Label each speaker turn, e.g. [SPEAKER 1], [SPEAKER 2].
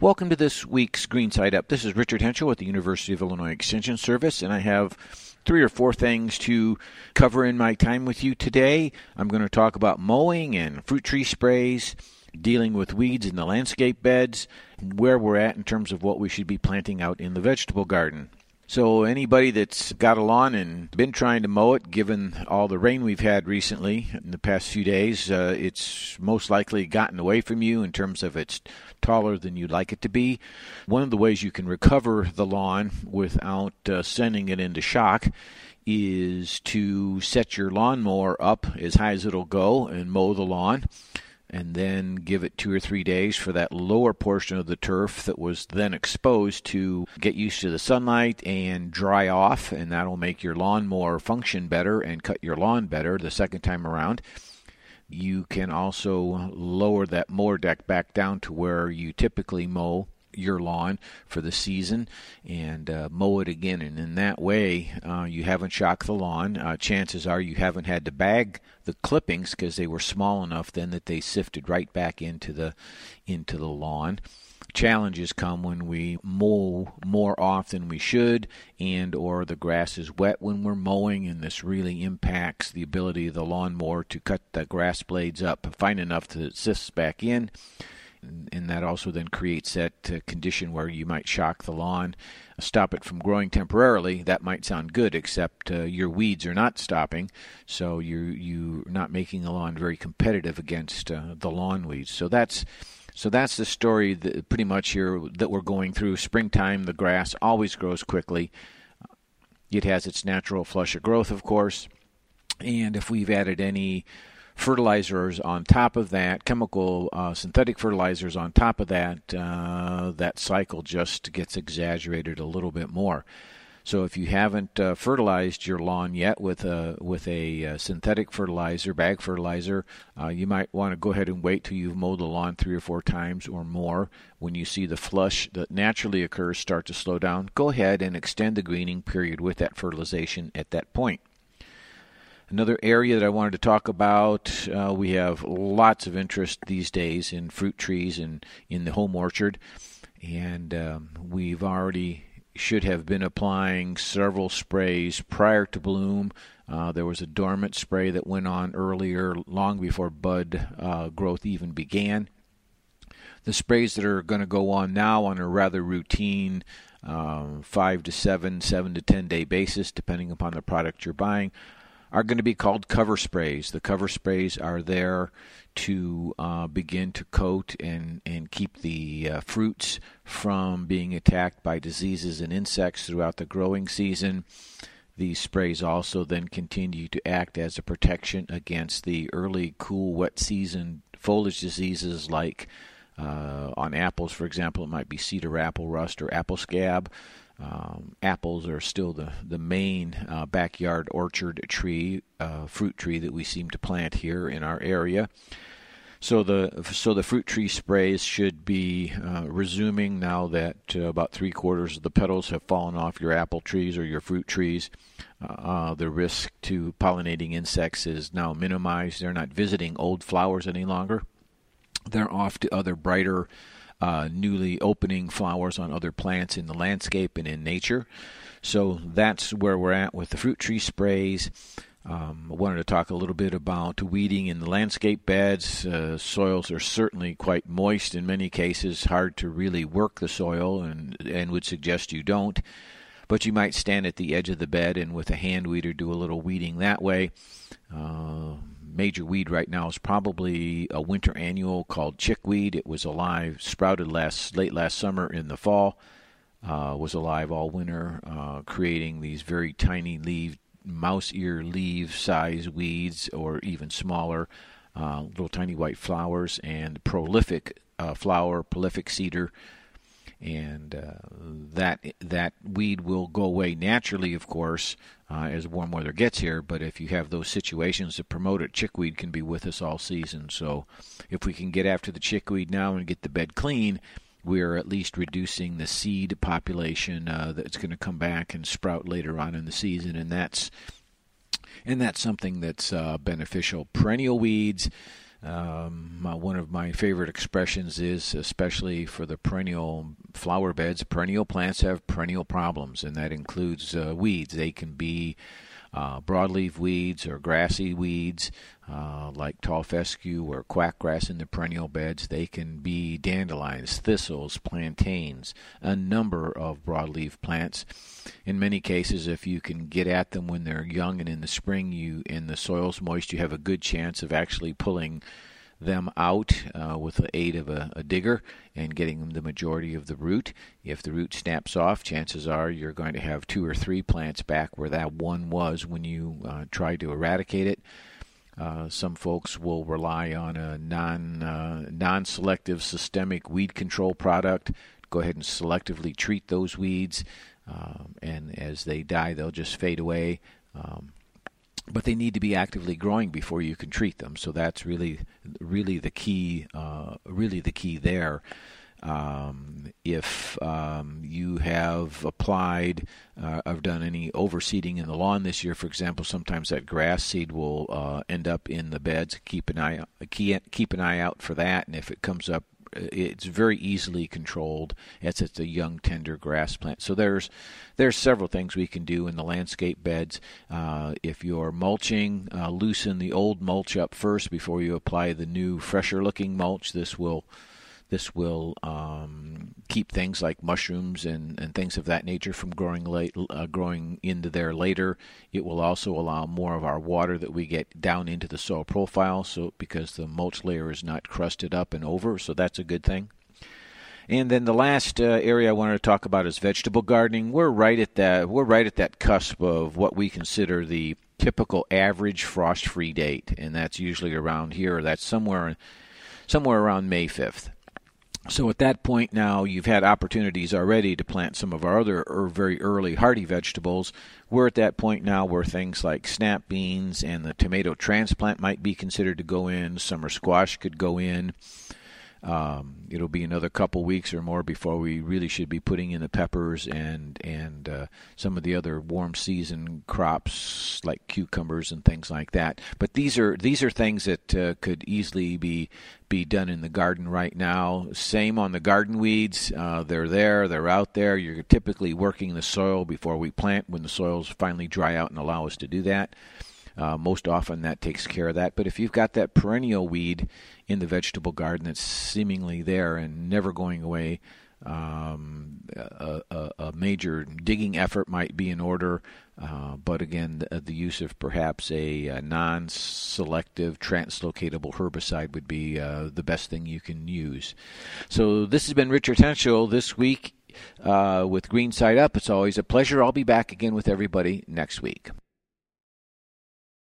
[SPEAKER 1] Welcome to this week's Green Side Up. This is Richard Hentschel with the University of Illinois Extension Service, and I have three or four things to cover in my time with you today. I'm going to talk about mowing and fruit tree sprays, dealing with weeds in the landscape beds, where we're at in terms of what we should be planting out in the vegetable garden. So, anybody that's got a lawn and been trying to mow it, given all the rain we've had recently in the past few days, uh, it's most likely gotten away from you in terms of it's taller than you'd like it to be. One of the ways you can recover the lawn without uh, sending it into shock is to set your lawnmower up as high as it'll go and mow the lawn and then give it two or three days for that lower portion of the turf that was then exposed to get used to the sunlight and dry off, and that'll make your lawn lawnmower function better and cut your lawn better the second time around. You can also lower that mower deck back down to where you typically mow your lawn for the season and uh, mow it again. And in that way, uh, you haven't shocked the lawn. Uh, chances are you haven't had to bag the clippings because they were small enough then that they sifted right back into the into the lawn challenges come when we mow more often we should and or the grass is wet when we're mowing and this really impacts the ability of the lawnmower to cut the grass blades up fine enough that it sifts back in and that also then creates that uh, condition where you might shock the lawn, stop it from growing temporarily. That might sound good, except uh, your weeds are not stopping, so you're you're not making the lawn very competitive against uh, the lawn weeds. So that's so that's the story that pretty much here that we're going through. Springtime, the grass always grows quickly. It has its natural flush of growth, of course, and if we've added any fertilizers on top of that, chemical uh, synthetic fertilizers on top of that, uh, that cycle just gets exaggerated a little bit more. So if you haven't uh, fertilized your lawn yet with a with a uh, synthetic fertilizer, bag fertilizer, uh, you might want to go ahead and wait till you've mowed the lawn three or four times or more. When you see the flush that naturally occurs start to slow down, go ahead and extend the greening period with that fertilization at that point. Another area that I wanted to talk about, uh, we have lots of interest these days in fruit trees and in the home orchard, and um, we've already should have been applying several sprays prior to bloom. Uh, there was a dormant spray that went on earlier, long before bud uh, growth even began. The sprays that are going to go on now on a rather routine um, five to seven, seven to ten day basis, depending upon the product you're buying, are going to be called cover sprays. The cover sprays are there to uh, begin to coat and, and keep the uh, fruits from being attacked by diseases and insects throughout the growing season. These sprays also then continue to act as a protection against the early cool wet season foliage diseases like uh, on apples, for example, it might be cedar apple rust or apple scab. Um, apples are still the the main uh, backyard orchard tree, uh, fruit tree that we seem to plant here in our area. So the so the fruit tree sprays should be uh, resuming now that uh, about three quarters of the petals have fallen off your apple trees or your fruit trees. Uh, uh, the risk to pollinating insects is now minimized. They're not visiting old flowers any longer. They're off to other brighter uh, newly opening flowers on other plants in the landscape and in nature. So that's where we're at with the fruit tree sprays. Um, I wanted to talk a little bit about weeding in the landscape beds. Uh, soils are certainly quite moist in many cases, hard to really work the soil, and, and would suggest you don't. But you might stand at the edge of the bed and with a hand weeder do a little weeding that way. Uh, major weed right now is probably a winter annual called chickweed. It was alive, sprouted last late last summer in the fall, uh, was alive all winter, uh, creating these very tiny leaf, mouse ear leaf size weeds, or even smaller, uh, little tiny white flowers, and prolific uh, flower, prolific seeder and uh, that that weed will go away naturally, of course, uh, as warm weather gets here. But if you have those situations that promote it, chickweed can be with us all season. So, if we can get after the chickweed now and get the bed clean, we are at least reducing the seed population uh, that's going to come back and sprout later on in the season, and that's and that's something that's uh, beneficial. Perennial weeds Um, one of my favorite expressions is, especially for the perennial flower beds, perennial plants have perennial problems, and that includes uh, weeds. They can be uh, broadleaf weeds or grassy weeds uh, like tall fescue or quackgrass in the perennial beds. They can be dandelions, thistles, plantains, a number of broadleaf plants. In many cases, if you can get at them when they're young and in the spring, you in the soil's moist, you have a good chance of actually pulling them out uh, with the aid of a, a, digger and getting the majority of the root. If the root snaps off, chances are you're going to have two or three plants back where that one was when you uh, tried to eradicate it. Uh, some folks will rely on a non uh, non-selective systemic weed control product. Go ahead and selectively treat those weeds, um, and as they die, they'll just fade away. Um, but they need to be actively growing before you can treat them. So that's really, really the key. Uh, really the key there. Um, if um, you have applied, uh, have done any overseeding in the lawn this year, for example, sometimes that grass seed will uh, end up in the beds. Keep an eye keep an eye out for that, and if it comes up it's very easily controlled it's a young tender grass plant. So there's there's several things we can do in the landscape beds. Uh, if you're mulching, uh, loosen the old mulch up first before you apply the new, fresher looking mulch. This will this will um, keep things like mushrooms and, and things of that nature from growing late, uh, growing into there later. It will also allow more of our water that we get down into the soil profile, so because the mulch layer is not crusted up and over, so that's a good thing. And then the last uh, area I wanted to talk about is vegetable gardening. We're right at that. We're right at that cusp of what we consider the typical average frost-free date, and that's usually around here. That's somewhere, somewhere around May 5th. So at that point now, you've had opportunities already to plant some of our other or er, very early hardy vegetables. We're at that point now where things like snap beans and the tomato transplant might be considered to go in. Summer squash could go in. Um, it'll be another couple weeks or more before we really should be putting in the peppers and and uh, some of the other warm season crops like cucumbers and things like that. But these are these are things that uh, could easily be be done in the garden right now. Same on the garden weeds. Uh, they're there. They're out there. You're typically working the soil before we plant when the soils finally dry out and allow us to do that. Uh, most often that takes care of that. But if you've got that perennial weed in the vegetable garden that's seemingly there and never going away, um, a, a, a, major digging effort might be in order. Uh, but again, the, the, use of perhaps a, a non selective translocatable herbicide would be uh, the best thing you can use. So, this has been Richard Hentschel this week uh, with Green Side Up. It's always a pleasure. I'll be back again with everybody next week.